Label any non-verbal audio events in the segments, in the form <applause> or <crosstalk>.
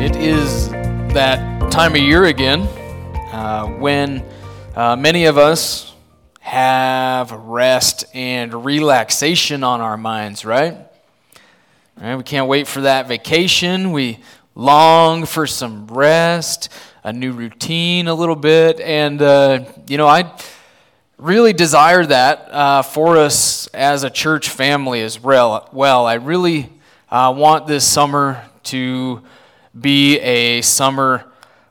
It is that time of year again uh, when uh, many of us have rest and relaxation on our minds, right? We can't wait for that vacation. We long for some rest, a new routine a little bit. And, uh, you know, I really desire that uh, for us as a church family as well. Well, I really uh, want this summer to be a summer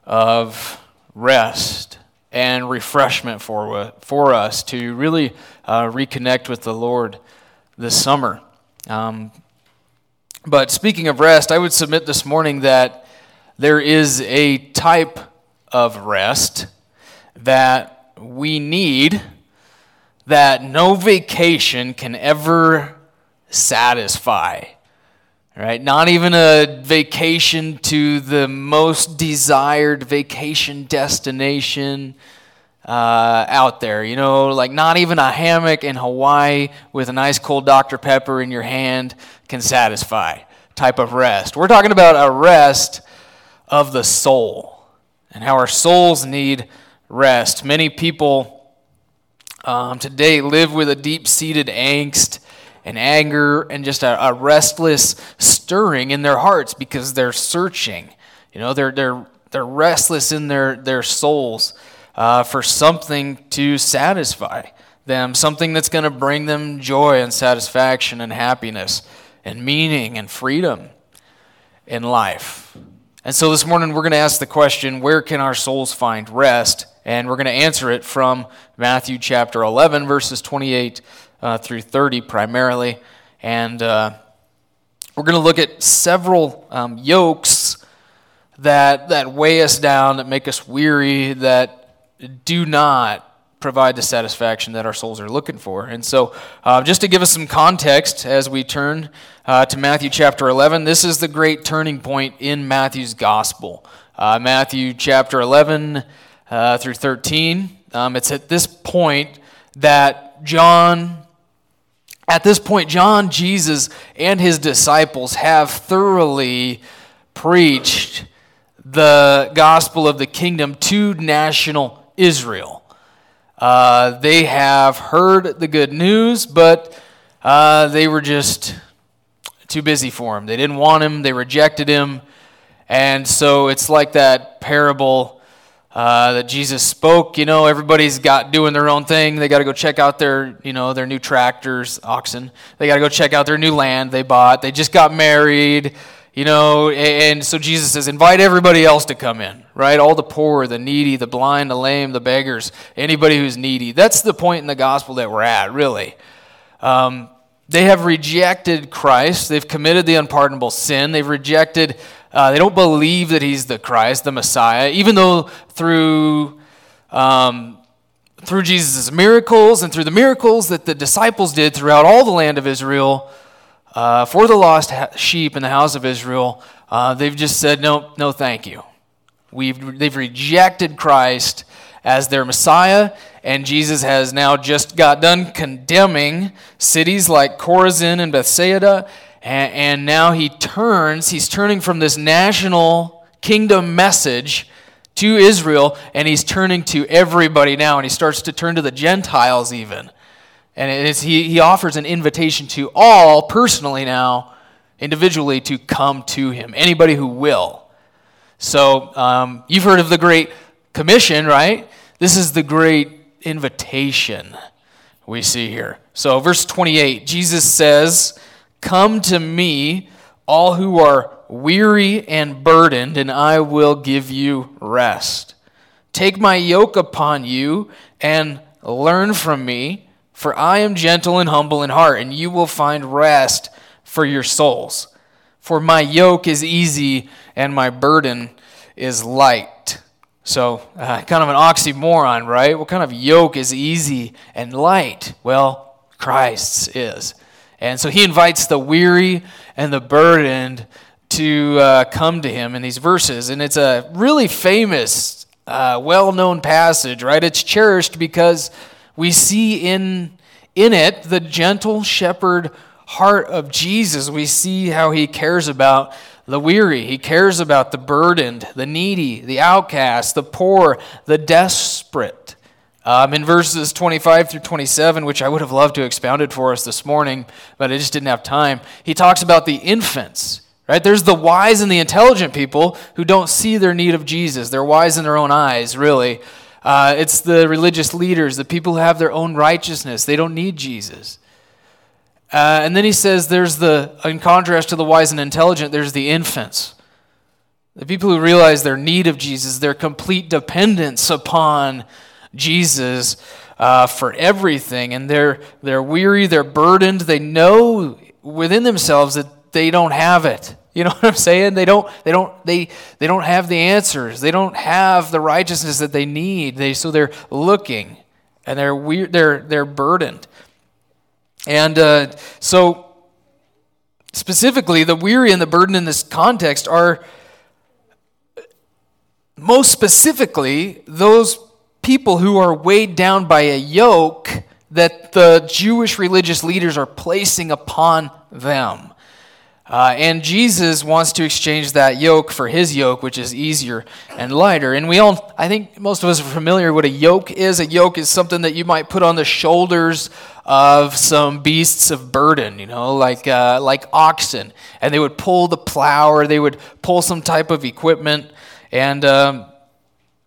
of rest and refreshment for, for us to really uh, reconnect with the Lord this summer. Um, but speaking of rest, I would submit this morning that there is a type of rest that we need that no vacation can ever satisfy right? Not even a vacation to the most desired vacation destination uh, out there, you know, like not even a hammock in Hawaii with a nice cold Dr. Pepper in your hand can satisfy type of rest. We're talking about a rest of the soul and how our souls need rest. Many people um, today live with a deep seated angst and anger and just a, a restless stirring in their hearts because they're searching. You know, they're, they're, they're restless in their, their souls uh, for something to satisfy them, something that's going to bring them joy and satisfaction and happiness and meaning and freedom in life. And so this morning we're going to ask the question where can our souls find rest? And we're going to answer it from Matthew chapter 11, verses 28 uh, through 30 primarily. And uh, we're going to look at several um, yokes that, that weigh us down, that make us weary, that do not provide the satisfaction that our souls are looking for. And so, uh, just to give us some context as we turn uh, to Matthew chapter 11, this is the great turning point in Matthew's gospel. Uh, Matthew chapter 11 uh, through 13. Um, it's at this point that John at this point, John, Jesus, and his disciples have thoroughly preached the gospel of the kingdom to national Israel. Uh, they have heard the good news, but uh, they were just too busy for him. They didn't want him, they rejected him. And so it's like that parable uh, that Jesus spoke. You know, everybody's got doing their own thing. They got to go check out their, you know, their new tractors, oxen. They got to go check out their new land they bought. They just got married, you know, and so Jesus says, invite everybody else to come in, right? All the poor, the needy, the blind, the lame, the beggars, anybody who's needy. That's the point in the gospel that we're at, really. Um, they have rejected Christ. They've committed the unpardonable sin. They've rejected uh, they don't believe that he's the Christ, the Messiah, even though through, um, through Jesus' miracles and through the miracles that the disciples did throughout all the land of Israel uh, for the lost sheep in the house of Israel, uh, they've just said, no, no, thank you. We've, they've rejected Christ as their Messiah, and Jesus has now just got done condemning cities like Chorazin and Bethsaida and, and now he turns, he's turning from this national kingdom message to Israel, and he's turning to everybody now, and he starts to turn to the Gentiles even. And he, he offers an invitation to all personally now, individually, to come to him. Anybody who will. So um, you've heard of the Great Commission, right? This is the great invitation we see here. So, verse 28, Jesus says, Come to me, all who are weary and burdened, and I will give you rest. Take my yoke upon you and learn from me, for I am gentle and humble in heart, and you will find rest for your souls. For my yoke is easy and my burden is light. So, uh, kind of an oxymoron, right? What kind of yoke is easy and light? Well, Christ's is. And so he invites the weary and the burdened to uh, come to him in these verses. And it's a really famous, uh, well known passage, right? It's cherished because we see in, in it the gentle shepherd heart of Jesus. We see how he cares about the weary, he cares about the burdened, the needy, the outcast, the poor, the desperate. Um, in verses 25 through 27, which I would have loved to have expounded for us this morning, but I just didn't have time, he talks about the infants. Right? There's the wise and the intelligent people who don't see their need of Jesus. They're wise in their own eyes, really. Uh, it's the religious leaders, the people who have their own righteousness. They don't need Jesus. Uh, and then he says there's the, in contrast to the wise and intelligent, there's the infants. The people who realize their need of Jesus, their complete dependence upon Jesus uh, for everything. And they're, they're weary, they're burdened, they know within themselves that they don't have it. You know <laughs> what I'm saying? They don't, they don't, they, they don't have the answers. They don't have the righteousness that they need. They, so they're looking and they're weird, they're, they're burdened. And uh, so, specifically, the weary and the burden in this context are most specifically those people who are weighed down by a yoke that the Jewish religious leaders are placing upon them. Uh, and Jesus wants to exchange that yoke for his yoke, which is easier and lighter. And we all, I think most of us are familiar with what a yoke is. A yoke is something that you might put on the shoulders of some beasts of burden, you know, like, uh, like oxen. And they would pull the plow or they would pull some type of equipment. And um,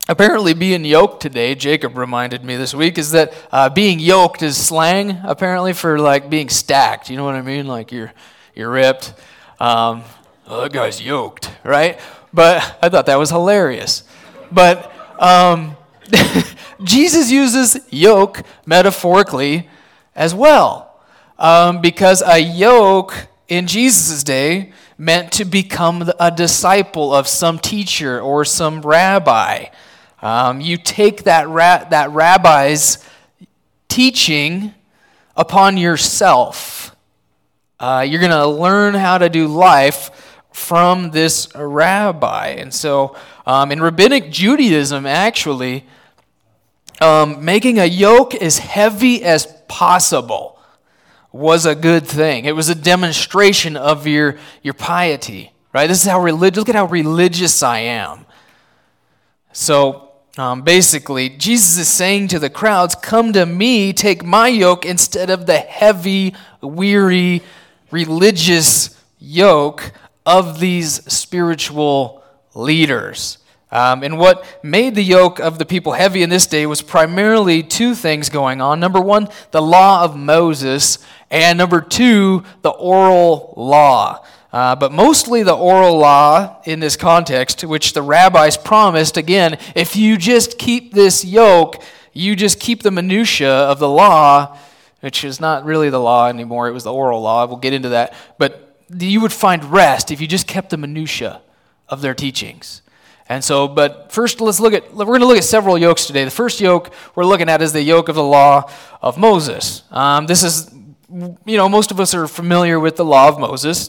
apparently, being yoked today, Jacob reminded me this week, is that uh, being yoked is slang, apparently, for like being stacked. You know what I mean? Like you're, you're ripped. Um, oh, that guy's yoked, right? But I thought that was hilarious. But um, <laughs> Jesus uses yoke metaphorically as well, um, because a yoke in Jesus' day meant to become a disciple of some teacher or some rabbi. Um, you take that, ra- that rabbi's teaching upon yourself uh, you're going to learn how to do life from this rabbi. And so, um, in rabbinic Judaism, actually, um, making a yoke as heavy as possible was a good thing. It was a demonstration of your, your piety, right? This is how religious, look at how religious I am. So, um, basically, Jesus is saying to the crowds, Come to me, take my yoke instead of the heavy, weary, religious yoke of these spiritual leaders. Um, and what made the yoke of the people heavy in this day was primarily two things going on. Number one, the law of Moses, and number two, the oral law. Uh, but mostly the oral law in this context, which the rabbis promised again, if you just keep this yoke, you just keep the minutiae of the law, which is not really the law anymore. It was the oral law. We'll get into that. But you would find rest if you just kept the minutia of their teachings. And so, but first, let's look at, we're going to look at several yokes today. The first yoke we're looking at is the yoke of the law of Moses. Um, this is, you know, most of us are familiar with the law of Moses.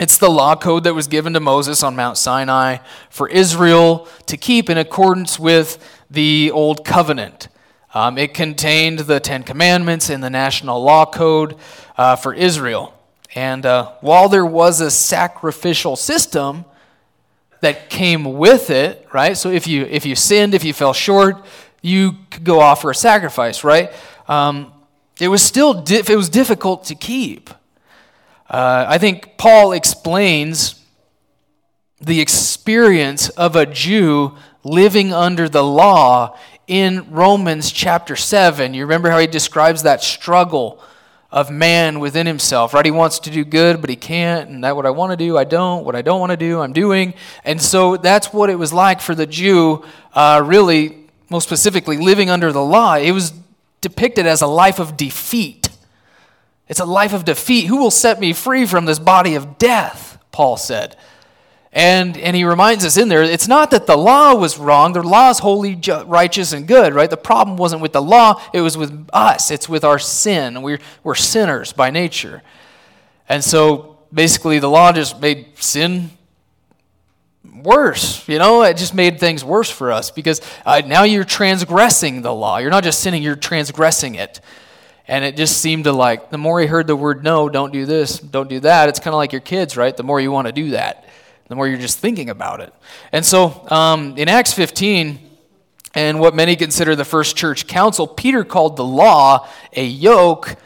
It's the law code that was given to Moses on Mount Sinai for Israel to keep in accordance with the Old Covenant. Um, it contained the Ten Commandments and the National Law Code uh, for Israel. And uh, while there was a sacrificial system that came with it, right? So if you if you sinned, if you fell short, you could go offer a sacrifice, right? Um, it was still it was difficult to keep. Uh, I think Paul explains the experience of a Jew living under the law in Romans chapter 7. You remember how he describes that struggle of man within himself, right? He wants to do good, but he can't. And that what I want to do, I don't. What I don't want to do, I'm doing. And so that's what it was like for the Jew, uh, really, most specifically, living under the law. It was depicted as a life of defeat. It's a life of defeat. Who will set me free from this body of death? Paul said. And, and he reminds us in there, it's not that the law was wrong. The law is holy, righteous, and good, right? The problem wasn't with the law, it was with us. It's with our sin. We're, we're sinners by nature. And so basically, the law just made sin worse. You know, it just made things worse for us because uh, now you're transgressing the law. You're not just sinning, you're transgressing it. And it just seemed to like, the more he heard the word no, don't do this, don't do that, it's kind of like your kids, right? The more you want to do that, the more you're just thinking about it. And so um, in Acts 15, and what many consider the first church council, Peter called the law a yoke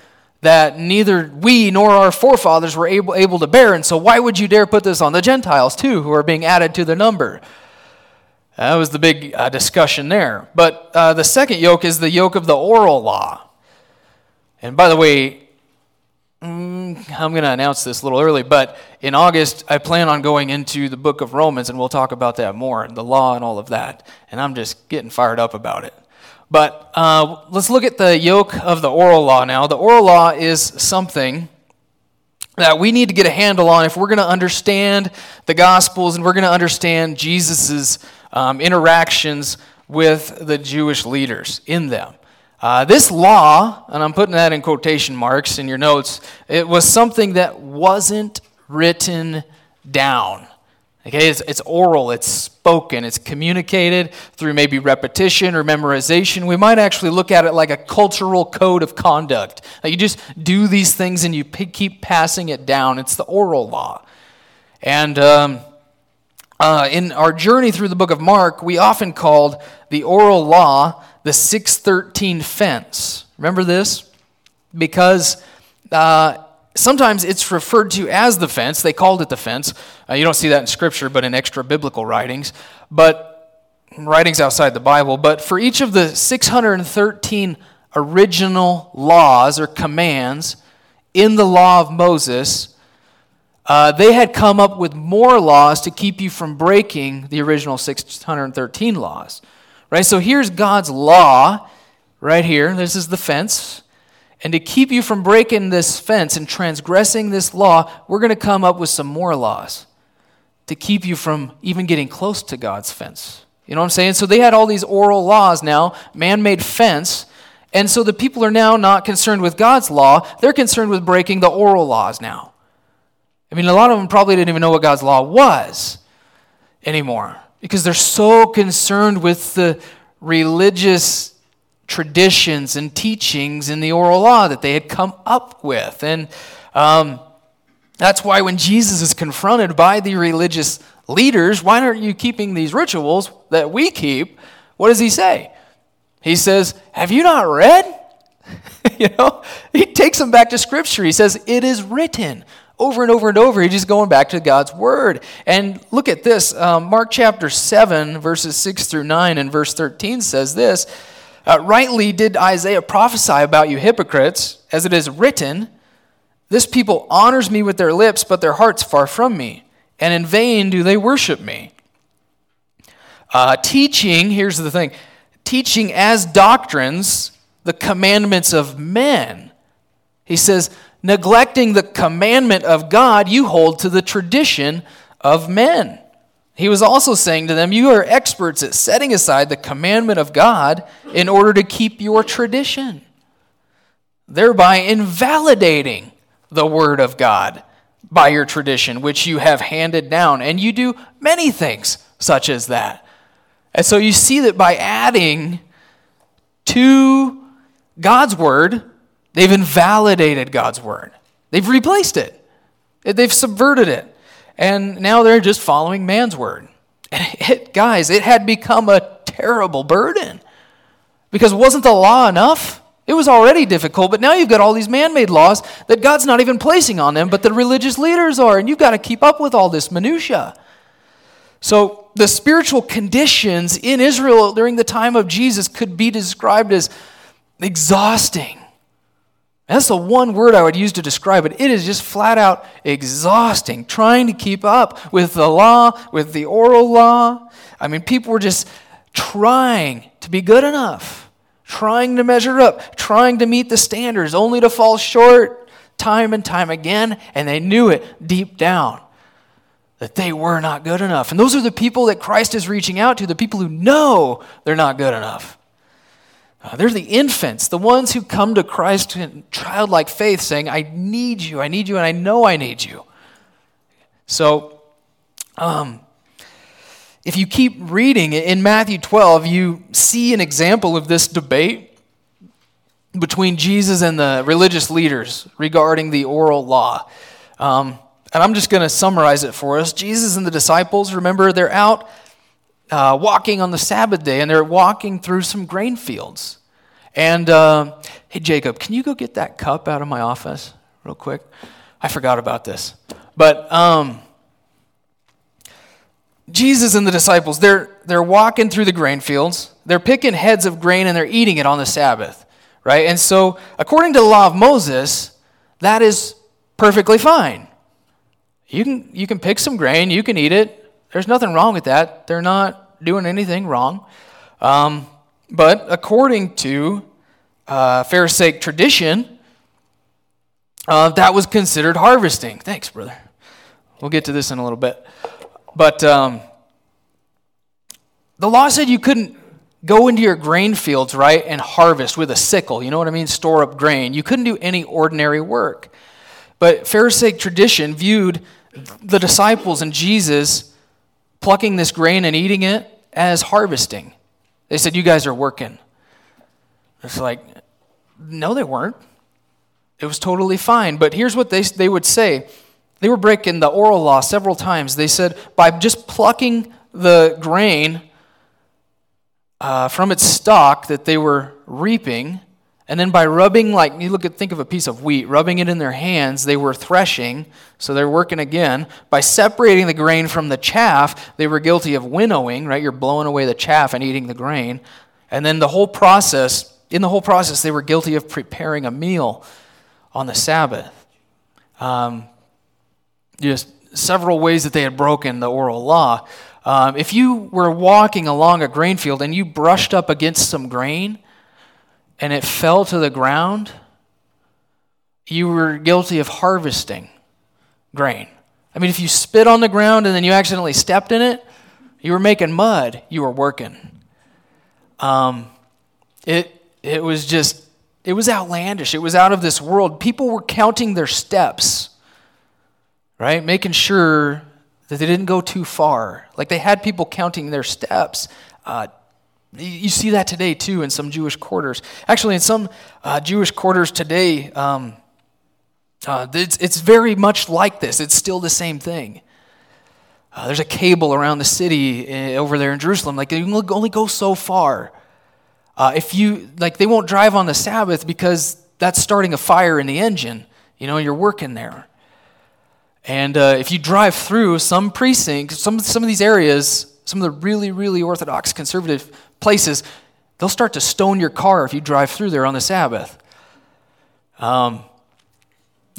that neither we nor our forefathers were able, able to bear. And so, why would you dare put this on the Gentiles, too, who are being added to the number? That was the big uh, discussion there. But uh, the second yoke is the yoke of the oral law. And by the way, mm, I'm going to announce this a little early, but in August, I plan on going into the book of Romans, and we'll talk about that more, and the law and all of that. And I'm just getting fired up about it. But uh, let's look at the yoke of the oral law now. The oral law is something that we need to get a handle on if we're going to understand the Gospels and we're going to understand Jesus' um, interactions with the Jewish leaders in them. Uh, this law, and I'm putting that in quotation marks in your notes, it was something that wasn't written down. Okay, it's, it's oral, it's spoken, it's communicated through maybe repetition or memorization. We might actually look at it like a cultural code of conduct. Like you just do these things and you p- keep passing it down. It's the oral law. And um, uh, in our journey through the book of Mark, we often called the oral law the 613 fence. Remember this? Because uh, sometimes it's referred to as the fence. They called it the fence. Uh, you don't see that in Scripture, but in extra biblical writings. But writings outside the Bible. But for each of the 613 original laws or commands in the law of Moses, uh, they had come up with more laws to keep you from breaking the original 613 laws. Right? So here's God's law right here. This is the fence. And to keep you from breaking this fence and transgressing this law, we're going to come up with some more laws to keep you from even getting close to God's fence. You know what I'm saying? So they had all these oral laws now, man made fence. And so the people are now not concerned with God's law, they're concerned with breaking the oral laws now. I mean, a lot of them probably didn't even know what God's law was anymore because they're so concerned with the religious traditions and teachings in the oral law that they had come up with. And um, that's why when Jesus is confronted by the religious leaders, why aren't you keeping these rituals that we keep? What does he say? He says, Have you not read? <laughs> you know, he takes them back to Scripture. He says, It is written over and over and over. He's just going back to God's word. And look at this um, Mark chapter 7, verses 6 through 9, and verse 13 says this uh, rightly did Isaiah prophesy about you hypocrites, as it is written, This people honors me with their lips, but their hearts far from me, and in vain do they worship me. Uh, teaching, here's the thing teaching as doctrines the commandments of men. He says, neglecting the commandment of God, you hold to the tradition of men. He was also saying to them, You are experts at setting aside the commandment of God in order to keep your tradition, thereby invalidating the word of God by your tradition, which you have handed down. And you do many things such as that. And so you see that by adding to God's word, they've invalidated God's word, they've replaced it, they've subverted it and now they're just following man's word. And <laughs> it, guys, it had become a terrible burden. Because wasn't the law enough? It was already difficult, but now you've got all these man made laws that God's not even placing on them, but the religious leaders are, and you've got to keep up with all this minutia. So, the spiritual conditions in Israel during the time of Jesus could be described as exhausting. That's the one word I would use to describe it. It is just flat out exhausting trying to keep up with the law, with the oral law. I mean, people were just trying to be good enough, trying to measure up, trying to meet the standards, only to fall short time and time again, and they knew it deep down. that they were not good enough. And those are the people that Christ is reaching out to, the people who know they're not good enough. Uh, they're the infants, the ones who come to Christ in childlike faith, saying, I need you, I need you, and I know I need you. So, um, if you keep reading in Matthew 12, you see an example of this debate between Jesus and the religious leaders regarding the oral law. Um, and I'm just going to summarize it for us. Jesus and the disciples, remember, they're out uh, walking on the Sabbath day, and they're walking through some grain fields. And uh, hey, Jacob, can you go get that cup out of my office real quick? I forgot about this. But um, Jesus and the disciples, they're, they're walking through the grain fields. They're picking heads of grain and they're eating it on the Sabbath, right? And so, according to the law of Moses, that is perfectly fine. You can, you can pick some grain, you can eat it, there's nothing wrong with that. They're not doing anything wrong. Um, but according to uh, Pharisaic tradition, uh, that was considered harvesting. Thanks, brother. We'll get to this in a little bit. But um, the law said you couldn't go into your grain fields, right, and harvest with a sickle. You know what I mean? Store up grain. You couldn't do any ordinary work. But Pharisaic tradition viewed the disciples and Jesus plucking this grain and eating it as harvesting. They said, You guys are working. It's like, no, they weren't. It was totally fine. But here's what they, they would say they were breaking the oral law several times. They said, by just plucking the grain uh, from its stalk that they were reaping, and then by rubbing, like you look at, think of a piece of wheat, rubbing it in their hands, they were threshing, so they're working again. By separating the grain from the chaff, they were guilty of winnowing, right? You're blowing away the chaff and eating the grain. And then the whole process, in the whole process, they were guilty of preparing a meal on the Sabbath. Um, just several ways that they had broken the oral law. Um, if you were walking along a grain field and you brushed up against some grain, and it fell to the ground, you were guilty of harvesting grain. I mean, if you spit on the ground and then you accidentally stepped in it, you were making mud, you were working. Um, it, it was just, it was outlandish. It was out of this world. People were counting their steps, right? Making sure that they didn't go too far. Like they had people counting their steps. Uh, you see that today too in some Jewish quarters. Actually, in some uh, Jewish quarters today, um, uh, it's, it's very much like this. It's still the same thing. Uh, there's a cable around the city uh, over there in Jerusalem. Like you can only go so far. Uh, if you like, they won't drive on the Sabbath because that's starting a fire in the engine. You know, you're working there. And uh, if you drive through some precincts, some some of these areas, some of the really, really orthodox conservative places, they'll start to stone your car if you drive through there on the Sabbath. Um,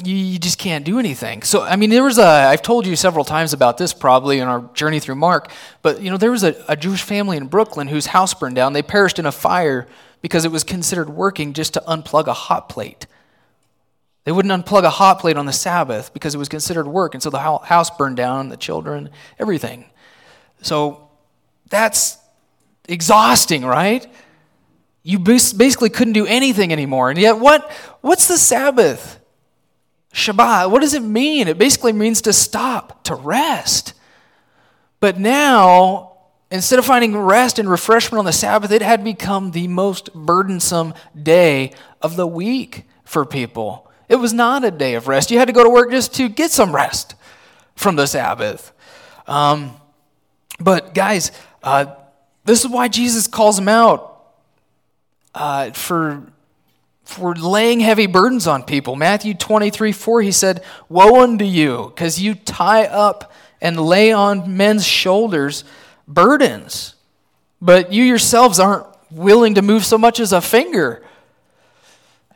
you, you just can't do anything. So, I mean, there was a, I've told you several times about this probably in our journey through Mark, but, you know, there was a, a Jewish family in Brooklyn whose house burned down. They perished in a fire because it was considered working just to unplug a hot plate. They wouldn't unplug a hot plate on the Sabbath because it was considered work, and so the house burned down, the children, everything. So that's exhausting, right? You basically couldn't do anything anymore. And yet, what, what's the Sabbath? Shabbat, what does it mean? It basically means to stop, to rest. But now, instead of finding rest and refreshment on the Sabbath, it had become the most burdensome day of the week for people. It was not a day of rest. You had to go to work just to get some rest from the Sabbath. Um, but, guys, uh, this is why Jesus calls them out uh, for, for laying heavy burdens on people. Matthew 23 4, he said, Woe unto you, because you tie up and lay on men's shoulders burdens, but you yourselves aren't willing to move so much as a finger.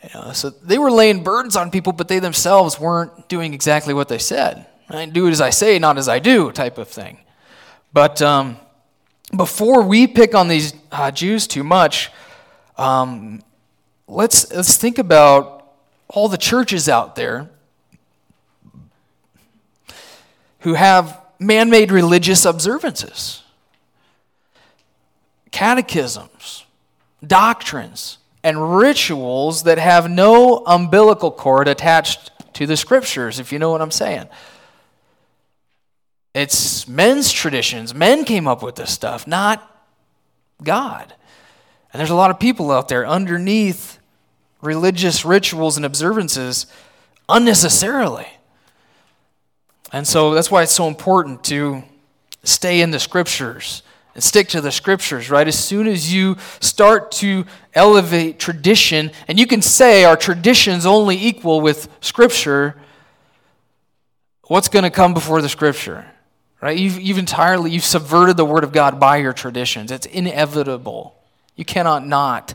You know, so they were laying burdens on people, but they themselves weren't doing exactly what they said. I do as I say, not as I do, type of thing. But um, before we pick on these uh, Jews too much, um, let's, let's think about all the churches out there who have man made religious observances, catechisms, doctrines, and rituals that have no umbilical cord attached to the scriptures, if you know what I'm saying. It's men's traditions. Men came up with this stuff, not God. And there's a lot of people out there underneath religious rituals and observances unnecessarily. And so that's why it's so important to stay in the scriptures and stick to the scriptures, right? As soon as you start to elevate tradition, and you can say our traditions only equal with scripture, what's going to come before the scripture? Right? You've, you've entirely you've subverted the word of God by your traditions. It's inevitable. You cannot not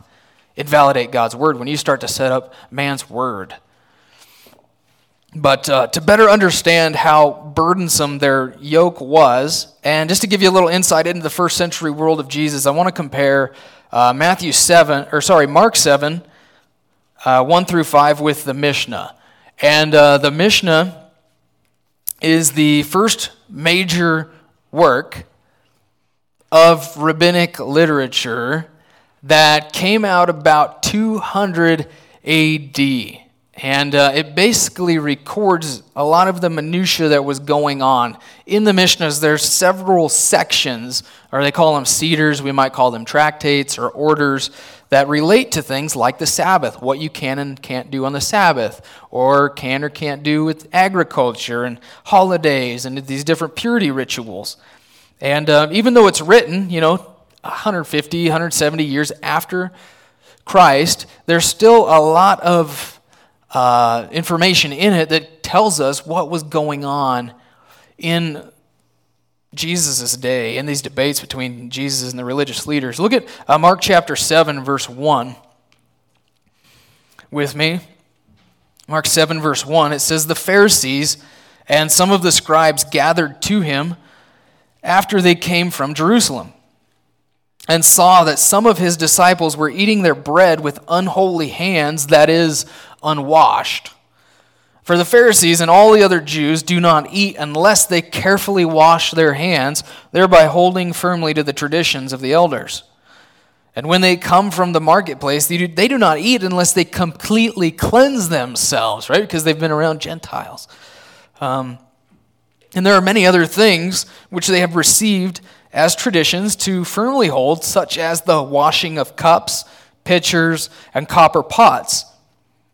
invalidate God's word when you start to set up man's word. But uh, to better understand how burdensome their yoke was, and just to give you a little insight into the first century world of Jesus, I want to compare uh, Matthew 7, or sorry, Mark 7, uh, 1 through 5 with the Mishnah. And uh, the Mishnah is the first major work of rabbinic literature that came out about 200 AD. And uh, it basically records a lot of the minutia that was going on. In the Mishnahs, there's several sections, or they call them cedars, we might call them tractates or orders, that relate to things like the Sabbath, what you can and can't do on the Sabbath, or can or can't do with agriculture and holidays and these different purity rituals. And uh, even though it's written, you know, 150, 170 years after Christ, there's still a lot of uh, information in it that tells us what was going on in Jesus' day, in these debates between Jesus and the religious leaders. Look at uh, Mark chapter 7, verse 1 with me. Mark 7, verse 1, it says, The Pharisees and some of the scribes gathered to him after they came from Jerusalem and saw that some of his disciples were eating their bread with unholy hands, that is, unwashed. For the Pharisees and all the other Jews do not eat unless they carefully wash their hands, thereby holding firmly to the traditions of the elders. And when they come from the marketplace, they do, they do not eat unless they completely cleanse themselves, right? Because they've been around Gentiles. Um, and there are many other things which they have received as traditions to firmly hold, such as the washing of cups, pitchers, and copper pots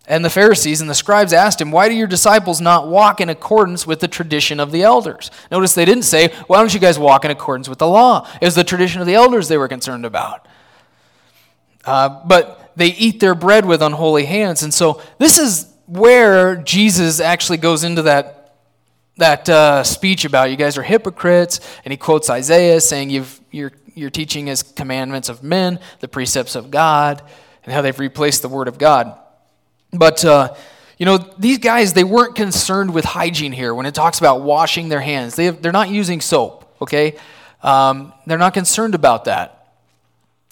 and the Pharisees and the scribes asked him, Why do your disciples not walk in accordance with the tradition of the elders? Notice they didn't say, Why don't you guys walk in accordance with the law? It was the tradition of the elders they were concerned about. Uh, but they eat their bread with unholy hands. And so this is where Jesus actually goes into that, that uh, speech about you guys are hypocrites. And he quotes Isaiah saying, You've, you're, you're teaching as commandments of men, the precepts of God, and how they've replaced the word of God. But, uh, you know, these guys, they weren't concerned with hygiene here when it talks about washing their hands. They have, they're not using soap, okay? Um, they're not concerned about that.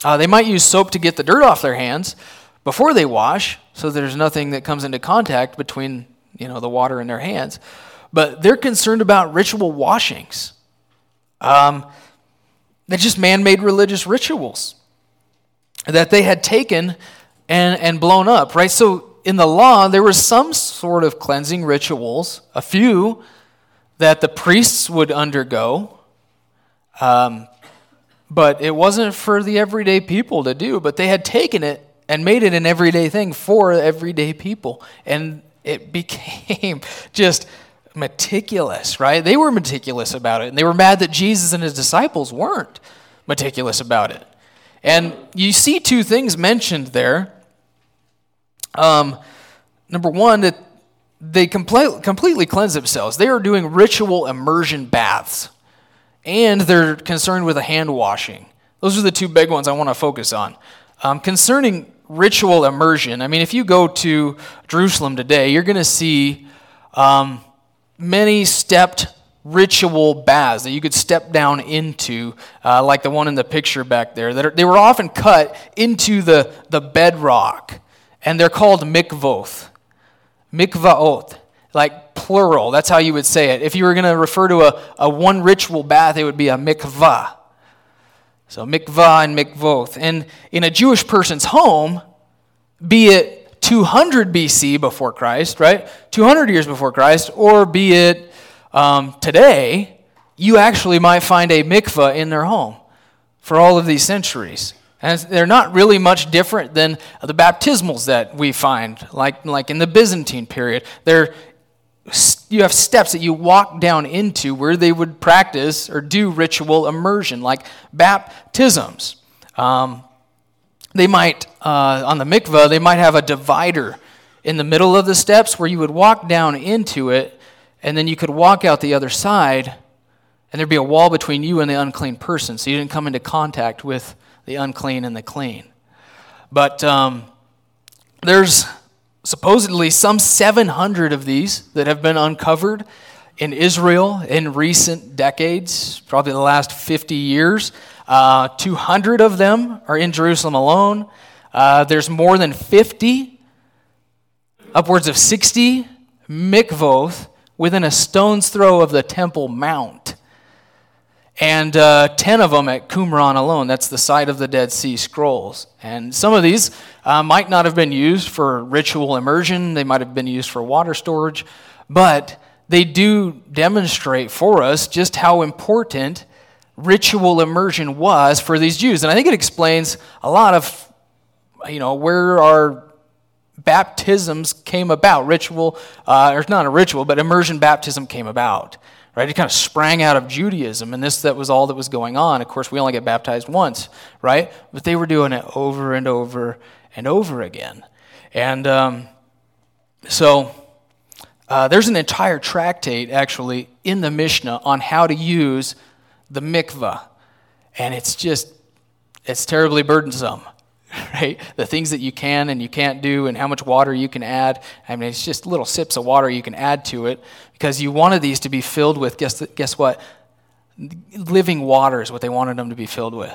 Uh, they might use soap to get the dirt off their hands before they wash, so there's nothing that comes into contact between, you know, the water and their hands. But they're concerned about ritual washings. Um, they're just man made religious rituals that they had taken and, and blown up, right? So in the law, there were some sort of cleansing rituals, a few that the priests would undergo. Um, but it wasn't for the everyday people to do, but they had taken it and made it an everyday thing for everyday people. And it <laughs> became just meticulous, right? They were meticulous about it. And they were mad that Jesus and his disciples weren't meticulous about it. And you see two things mentioned there um, number one, that they complete, completely cleanse themselves. They are doing ritual immersion baths, and they're concerned with a hand washing. Those are the two big ones I want to focus on. Um, concerning ritual immersion, I mean, if you go to Jerusalem today, you're going to see um, many stepped ritual baths that you could step down into, uh, like the one in the picture back there. That are, they were often cut into the, the bedrock and they're called mikvoth. Mikvaot. like plural. That's how you would say it. If you were going to refer to a, a one ritual bath, it would be a mikvah. So mikvah and mikvoth. And in a Jewish person's home, be it 200 BC before Christ, right? 200 years before Christ, or be it um, today, you actually might find a mikvah in their home for all of these centuries. And they're not really much different than the baptismals that we find, like, like in the Byzantine period. They're, you have steps that you walk down into where they would practice or do ritual immersion, like baptisms. Um, they might, uh, on the mikvah, they might have a divider in the middle of the steps where you would walk down into it, and then you could walk out the other side, and there'd be a wall between you and the unclean person, so you didn't come into contact with the unclean and the clean. But um, there's supposedly some 700 of these that have been uncovered in Israel in recent decades, probably the last 50 years. Uh, 200 of them are in Jerusalem alone. Uh, there's more than 50, upwards of 60 mikvoth within a stone's throw of the Temple Mount and uh, 10 of them at Qumran alone. That's the site of the Dead Sea Scrolls. And some of these uh, might not have been used for ritual immersion, they might have been used for water storage, but they do demonstrate for us just how important ritual immersion was for these Jews. And I think it explains a lot of, you know, where our baptisms came about. Ritual, uh, or not a ritual, but immersion baptism came about right? It kind of sprang out of Judaism, and this that was all that was going on. Of course, we only get baptized once, right? But they were doing it over and over and over again. And um, so uh, there's an entire tractate actually in the Mishnah on how to use the mikvah, and it's just it's terribly burdensome. <laughs> right? The things that you can and you can't do, and how much water you can add. I mean, it's just little sips of water you can add to it because you wanted these to be filled with, guess, guess what? Living water is what they wanted them to be filled with.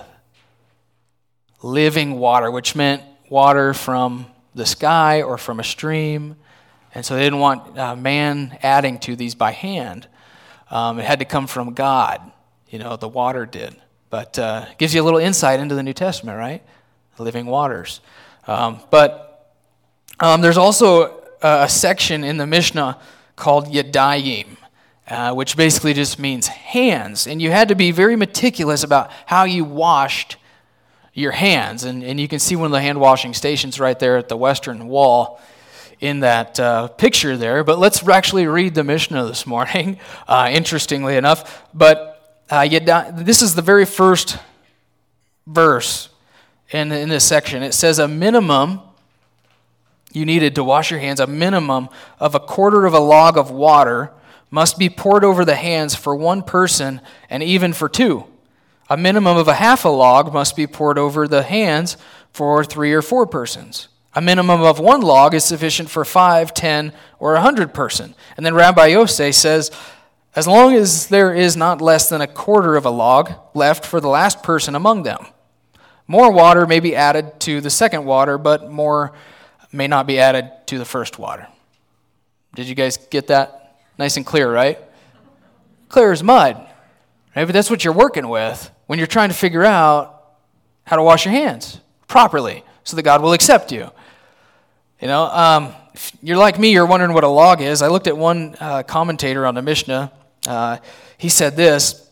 Living water, which meant water from the sky or from a stream. And so they didn't want uh, man adding to these by hand. Um, it had to come from God. You know, the water did. But uh, gives you a little insight into the New Testament, right? Living waters. Um, but um, there's also a, a, section in the Mishnah called Yadayim, uh, which basically just means hands. And you had to be very meticulous about how you washed your hands. And, and you can see one of the hand washing stations right there at the western wall in that uh, picture there. But let's actually read the Mishnah this morning, <laughs> uh, interestingly enough. But uh, this is the very first verse in, in this section. It says a minimum, you needed to wash your hands, a minimum of a quarter of a log of water must be poured over the hands for one person and even for two. A minimum of a half a log must be poured over the hands for three or four persons. A minimum of one log is sufficient for five, ten, or a hundred person. And then Rabbi Yosef says, as long as there is not less than a quarter of a log left for the last person among them. More water may be added to the second water, but more may not be added to the first water. Did you guys get that? Nice and clear, right? Clear as mud. Right? But that's what you're working with when you're trying to figure out how to wash your hands properly so that God will accept you. You know, um, if you're like me, you're wondering what a log is. I looked at one uh, commentator on the Mishnah. Uh, he said this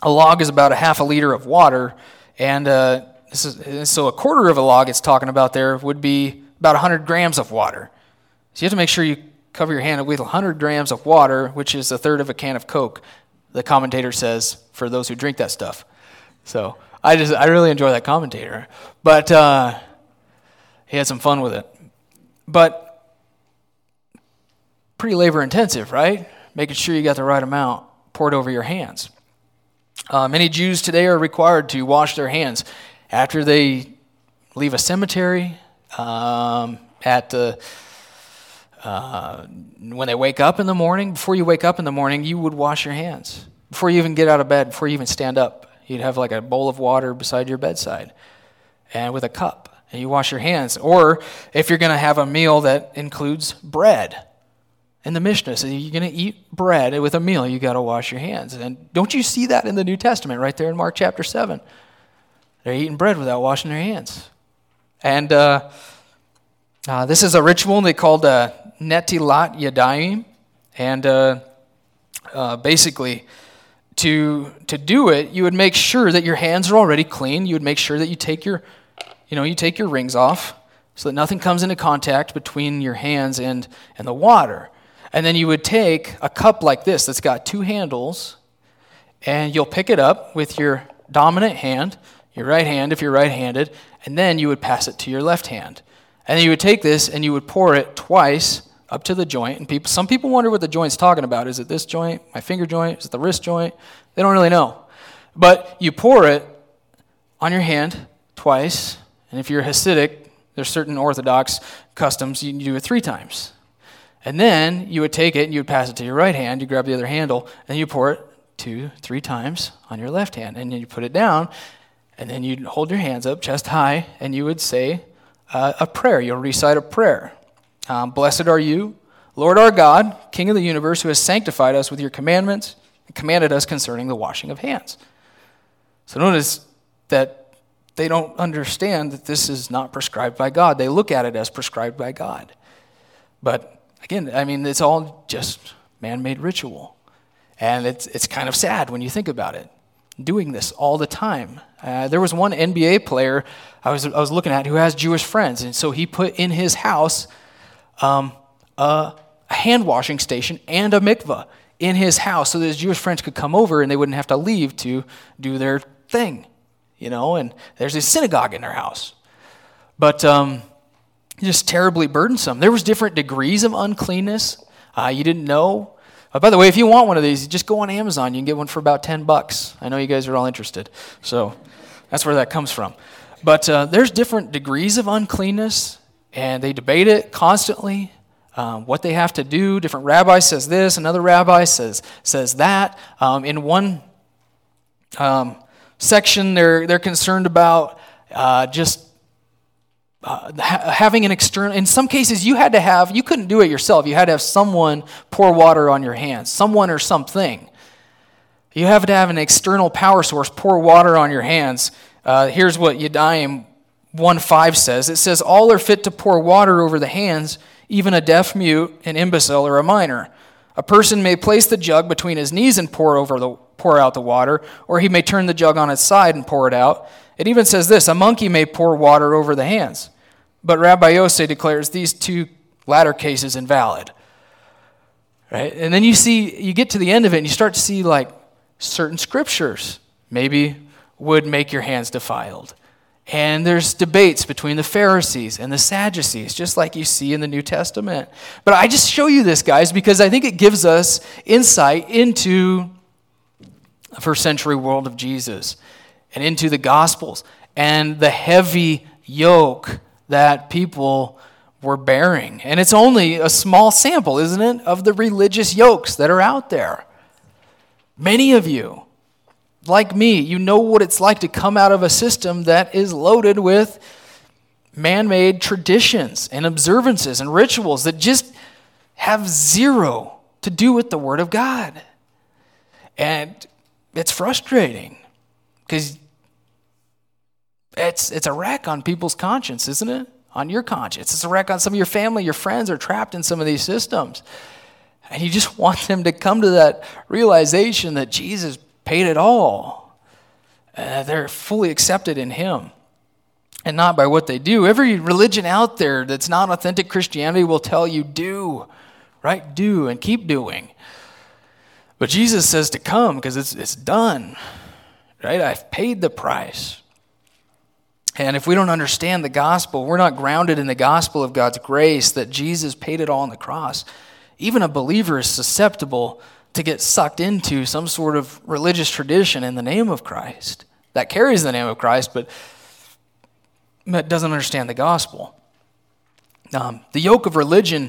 a log is about a half a liter of water, and uh, so a quarter of a log it's talking about there would be about 100 grams of water. So you have to make sure you cover your hand with 100 grams of water, which is a third of a can of Coke, the commentator says, for those who drink that stuff. So I just I really enjoy that commentator. But uh, he had some fun with it. But pretty labor intensive, right? Making sure you got the right amount poured over your hands. Uh, many Jews today are required to wash their hands after they leave a cemetery, um, at the uh, when they wake up in the morning, before you wake up in the morning, you would wash your hands. Before you even get out of bed, before you even stand up, you'd have like a bowl of water beside your bedside and with a cup, and you wash your hands. Or if you're going to have a meal that includes bread, in the Mishnah. So you're going to eat bread with a meal, you got to wash your hands. And don't you see that in the New Testament right there in Mark chapter 7? They're eating bread without washing their hands. And uh, uh, this is a ritual they called uh, Netilat Yadayim. And uh, uh, basically, to, to do it, you would make sure that your hands are already clean. You would make sure that you take your, you know, you take your rings off so that nothing comes into contact between your hands and, and the water. And then you would take a cup like this that's got two handles, and you'll pick it up with your dominant hand, your right hand if you're right handed, and then you would pass it to your left hand. And then you would take this and you would pour it twice up to the joint. And people, some people wonder what the joint's talking about. Is it this joint, my finger joint? Is it the wrist joint? They don't really know. But you pour it on your hand twice. And if you're Hasidic, there's certain Orthodox customs, you do it three times. And then you would take it and you would pass it to your right hand. You grab the other handle and you pour it two, three times on your left hand. And then you put it down and then you'd hold your hands up chest high and you would say uh, a prayer. You'll recite a prayer. Um, Blessed are you, Lord our God, King of the universe, who has sanctified us with your commandments and commanded us concerning the washing of hands. So notice that they don't understand that this is not prescribed by God. They look at it as prescribed by God. But again, I mean, it's all just man made ritual. And it's, it's kind of sad when you think about it, doing this all the time. Uh, there was one NBA player I was, I was looking at who has Jewish friends, and so he put in his house um, a, a hand washing station and a mikvah in his house so that his Jewish friends could come over and they wouldn't have to leave to do their thing, you know, and there's a synagogue in their house. But um, just terribly burdensome. There was different degrees of uncleanness. Uh, you didn't know. Uh, by the way, if you want one of these, just go on Amazon. You can get one for about 10 bucks. I know you guys are all interested. So that's where that comes from. But uh, there's different degrees of uncleanness, and they debate it constantly. Um, what they have to do. Different rabbi says this, another rabbi says says that. Um, in one um, section, they're they're concerned about uh, just uh, having an external in some cases you had to have you couldn't do it yourself. You had to have someone pour water on your hands someone or something. You have to have an external power source pour water on your hands. Uh, here's what yadayim 1.5 says. It says all are fit to pour water over the hands even a deaf mute an imbecile or a minor. A person may place the jug between his knees and pour over the pour out the water or he may turn the jug on its side and pour it out it even says this a monkey may pour water over the hands. But Rabbi Yosef declares these two latter cases invalid. Right? And then you see, you get to the end of it and you start to see like certain scriptures maybe would make your hands defiled. And there's debates between the Pharisees and the Sadducees, just like you see in the New Testament. But I just show you this, guys, because I think it gives us insight into the first century world of Jesus and into the Gospels and the heavy yoke that people were bearing. And it's only a small sample, isn't it, of the religious yokes that are out there. Many of you, like me, you know what it's like to come out of a system that is loaded with man made traditions and observances and rituals that just have zero to do with the Word of God. And it's frustrating because it's, it's a wreck on people's conscience, isn't it? On your conscience. It's a wreck on some of your family, your friends are trapped in some of these systems. And you just <laughs> want them to come to that realization that Jesus paid it all. Uh, they're fully accepted in Him and not by what they do. Every religion out there that's not authentic Christianity will tell you do, right? Do and keep doing. But Jesus says to come because it's, it's done right? I've paid the price. And if we don't understand the gospel, we're not grounded in the gospel of God's grace that Jesus paid it all on the cross. Even a believer is susceptible to get sucked into some sort of religious tradition in the name of Christ that carries the name of Christ, but doesn't understand the gospel. Um, the yoke of religion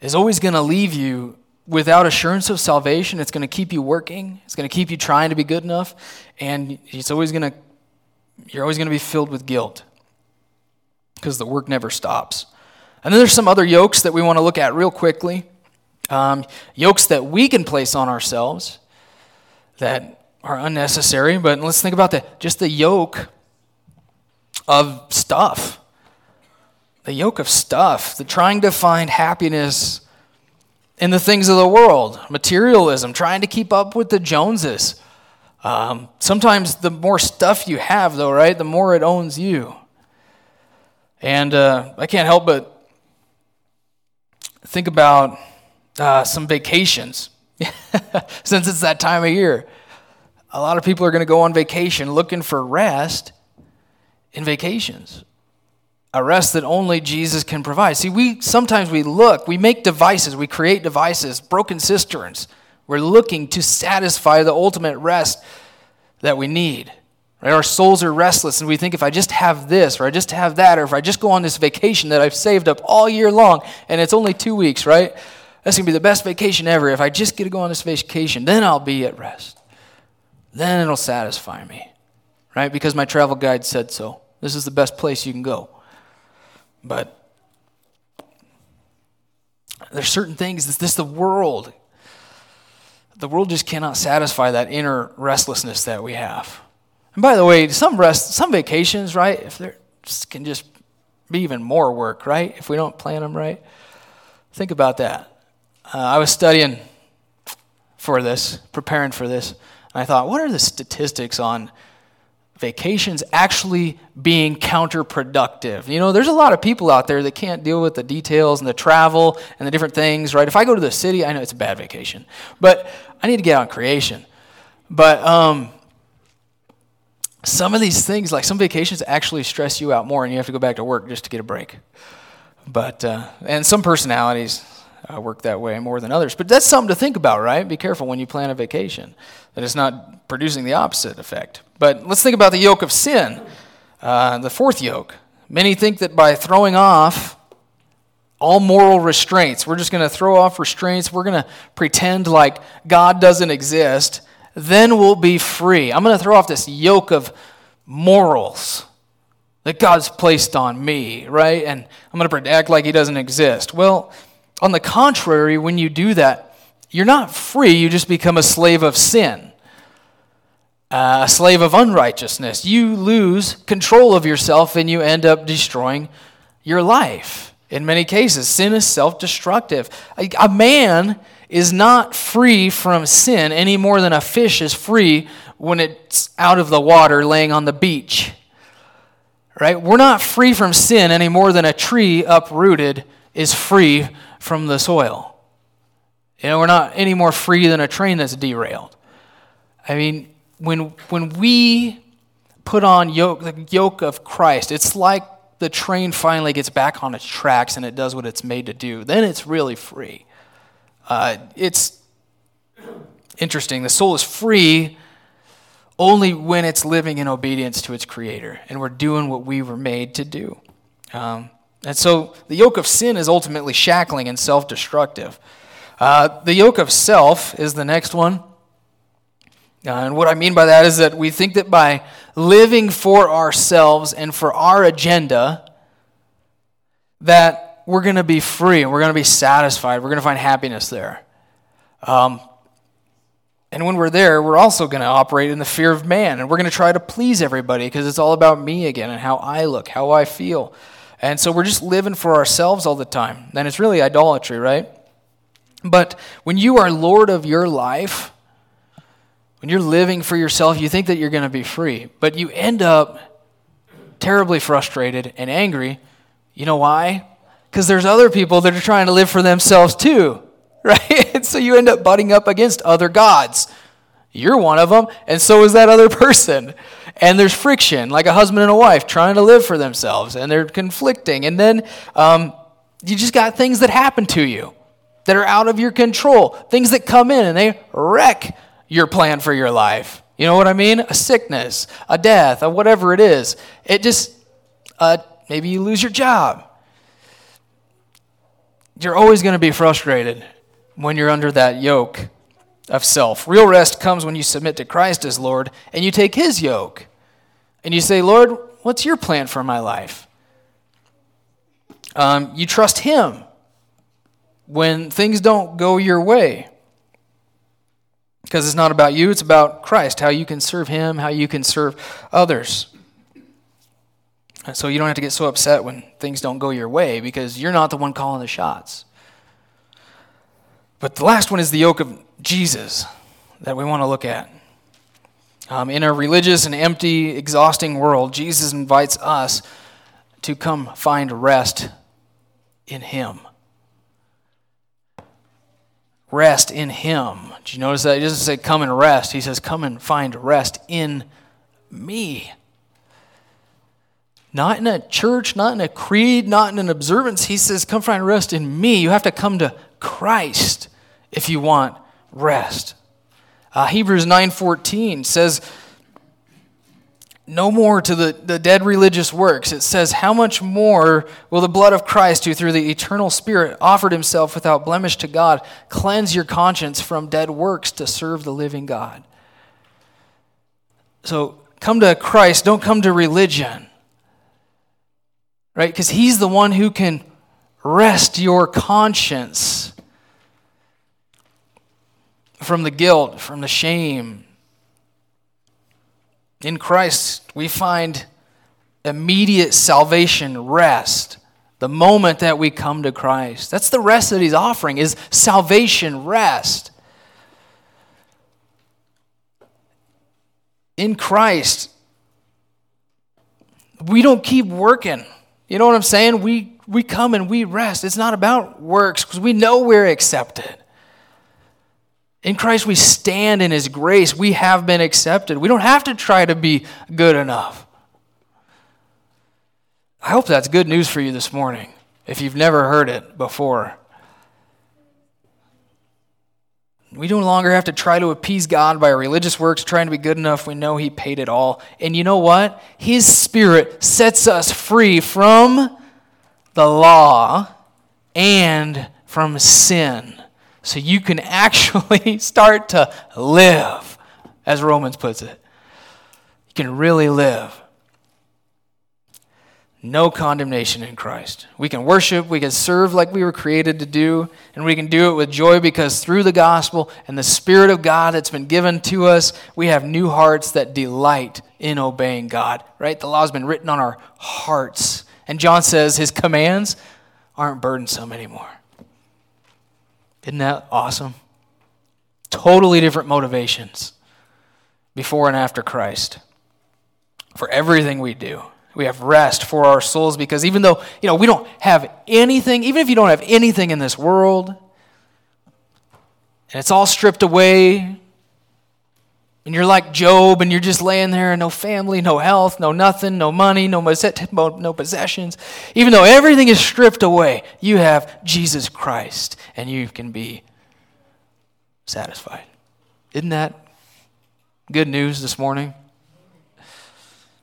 is always going to leave you without assurance of salvation, it's going to keep you working. It's going to keep you trying to be good enough, and it's always going to you're always going to be filled with guilt because the work never stops. And then there's some other yokes that we want to look at real quickly. Um, yokes that we can place on ourselves that are unnecessary, but let's think about the, just the yoke of stuff. The yoke of stuff, the trying to find happiness in the things of the world, materialism, trying to keep up with the Joneses. Um, sometimes the more stuff you have, though, right, the more it owns you. And uh, I can't help but think about uh, some vacations, <laughs> since it's that time of year. A lot of people are going to go on vacation looking for rest in vacations. A rest that only Jesus can provide. See, we sometimes we look, we make devices, we create devices, broken cisterns. We're looking to satisfy the ultimate rest that we need. Right? Our souls are restless, and we think if I just have this, or I just have that, or if I just go on this vacation that I've saved up all year long, and it's only two weeks, right? That's going to be the best vacation ever. If I just get to go on this vacation, then I'll be at rest. Then it'll satisfy me, right? Because my travel guide said so. This is the best place you can go. But there's certain things, this, this the world. The world just cannot satisfy that inner restlessness that we have. And by the way, some rest, some vacations, right? If they can just be even more work, right? If we don't plan them right. Think about that. Uh, I was studying for this, preparing for this, and I thought, what are the statistics on vacations actually being counterproductive? You know, there's a lot of people out there that can't deal with the details and the travel and the different things, right? If I go to the city, I know it's a bad vacation, but I need to get on creation. But um, some of these things, like some vacations, actually stress you out more, and you have to go back to work just to get a break. But uh, and some personalities uh, work that way more than others. But that's something to think about, right? Be careful when you plan a vacation that it's not producing the opposite effect. But let's think about the yoke of sin, uh, the fourth yoke. Many think that by throwing off all moral restraints, we're just going to throw off restraints, we're going to pretend like God doesn't exist then we'll be free. I'm going to throw off this yoke of morals that God's placed on me, right? And I'm going to act like He doesn't exist. Well, on the contrary, when you do that, you're not free, you just become a slave of sin, uh, a slave of unrighteousness. You lose control of yourself and you end up destroying your life. In many cases, sin is self destructive. A, a man is not free from sin any more than a fish is free when it's out of the water laying on the beach. Right? We're not free from sin any more than a tree uprooted is free from the soil. You know, we're not any more free than a train that's derailed. I mean, when, when we put on yoke, the yoke of Christ, it's like the train finally gets back on its tracks and it does what it's made to do. Then it's really free. Uh, it's interesting. The soul is free only when it's living in obedience to its creator and we're doing what we were made to do. Um, and so the yoke of sin is ultimately shackling and self destructive. Uh, the yoke of self is the next one. Uh, and what I mean by that is that we think that by living for ourselves and for our agenda, that we're going to be free and we're going to be satisfied. We're going to find happiness there. Um, and when we're there, we're also going to operate in the fear of man and we're going to try to please everybody because it's all about me again and how I look, how I feel. And so we're just living for ourselves all the time. And it's really idolatry, right? But when you are Lord of your life, when you're living for yourself, you think that you're going to be free, but you end up terribly frustrated and angry. You know why? because there's other people that are trying to live for themselves too, <laughs> right? And so you end up butting up against other gods. You're one of them, and so is that other <laughs> person. And there's friction, like a husband and a wife trying to live for themselves, and they're conflicting. And then um, you just got things that happen to you that are out of your control, things that come in and they wreck your plan for your life. You know what I mean? A sickness, a death, a whatever it is. It just, uh, maybe you lose your job you're always going to be frustrated when you're under that yoke of self. Real rest comes when you submit to Christ as Lord and you take his yoke. And you say, Lord, what's your plan for my life? Um, you trust him. when things don't go your way. Because it's not about you, it's about Christ, how you can serve Him, how you can serve others. And so you don't have to get so upset when things don't go your way because you're not the one calling the shots. But the last one is the yoke of Jesus that we want to look at. Um, in a religious and empty, exhausting world, Jesus invites us to come find rest in Him. Rest in Him. Did you notice that? He doesn't say come and rest. He says come and find rest in me. Not in a church, not in a creed, not in an observance. He says come find rest in me. You have to come to Christ if you want rest. Uh, Hebrews 9:14 says, no more to the, the dead religious works. It says, How much more will the blood of Christ, who through the eternal Spirit offered himself without blemish to God, cleanse your conscience from dead works to serve the living God? So come to Christ, don't come to religion. Right? Because he's the one who can rest your conscience from the guilt, from the shame, in Christ, we find immediate salvation rest the moment that we come to Christ. That's the rest that he's offering is salvation rest. In Christ, we don't keep working. You know what I'm saying? We we come and we rest. It's not about works because we know we're accepted. In Christ, we stand in His grace. We have been accepted. We don't have to try to be good enough. I hope that's good news for you this morning if you've never heard it before. We no longer have to try to appease God by religious works, trying to be good enough. We know He paid it all. And you know what? His Spirit sets us free from the law and from sin so you can <laughs> actually start to live, as Romans puts it. You can really live. No condemnation in Christ. We can worship, we can serve like we were created to do, and we can do it with joy because through the gospel and the Spirit of God that's been given to us, we have new hearts that delight in obeying God, right? The law's been written on our hearts. And John says his commands aren't burdensome anymore. Isn't that awesome? Totally different motivations before and after Christ for everything we do. We have rest for our souls because even though, you know, we don't have anything, even if you don't have anything in this world, and it's all stripped away, and you're like Job and you're just laying there, and no family, no health, no nothing, no money, no, no possessions. Even though everything is stripped away, you have Jesus Christ and you can be satisfied. Isn't that good news this morning?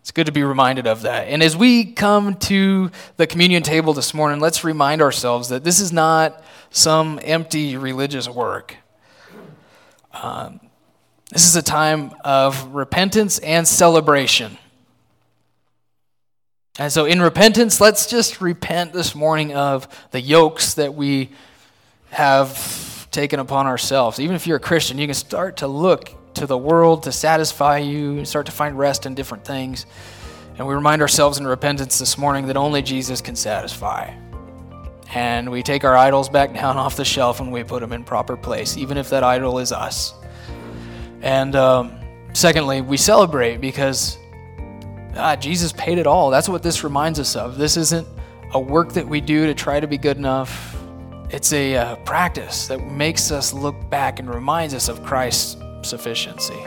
It's good to be reminded of that. And as we come to the communion table this morning, let's remind ourselves that this is not some empty religious work. Um, this is a time of repentance and celebration. And so, in repentance, let's just repent this morning of the yokes that we have taken upon ourselves. Even if you're a Christian, you can start to look to the world to satisfy you, start to find rest in different things. And we remind ourselves in repentance this morning that only Jesus can satisfy. And we take our idols back down off the shelf and we put them in proper place, even if that idol is us. And um, secondly, we celebrate because ah, Jesus paid it all. That's what this reminds us of. This isn't a work that we do to try to be good enough, it's a uh, practice that makes us look back and reminds us of Christ's sufficiency.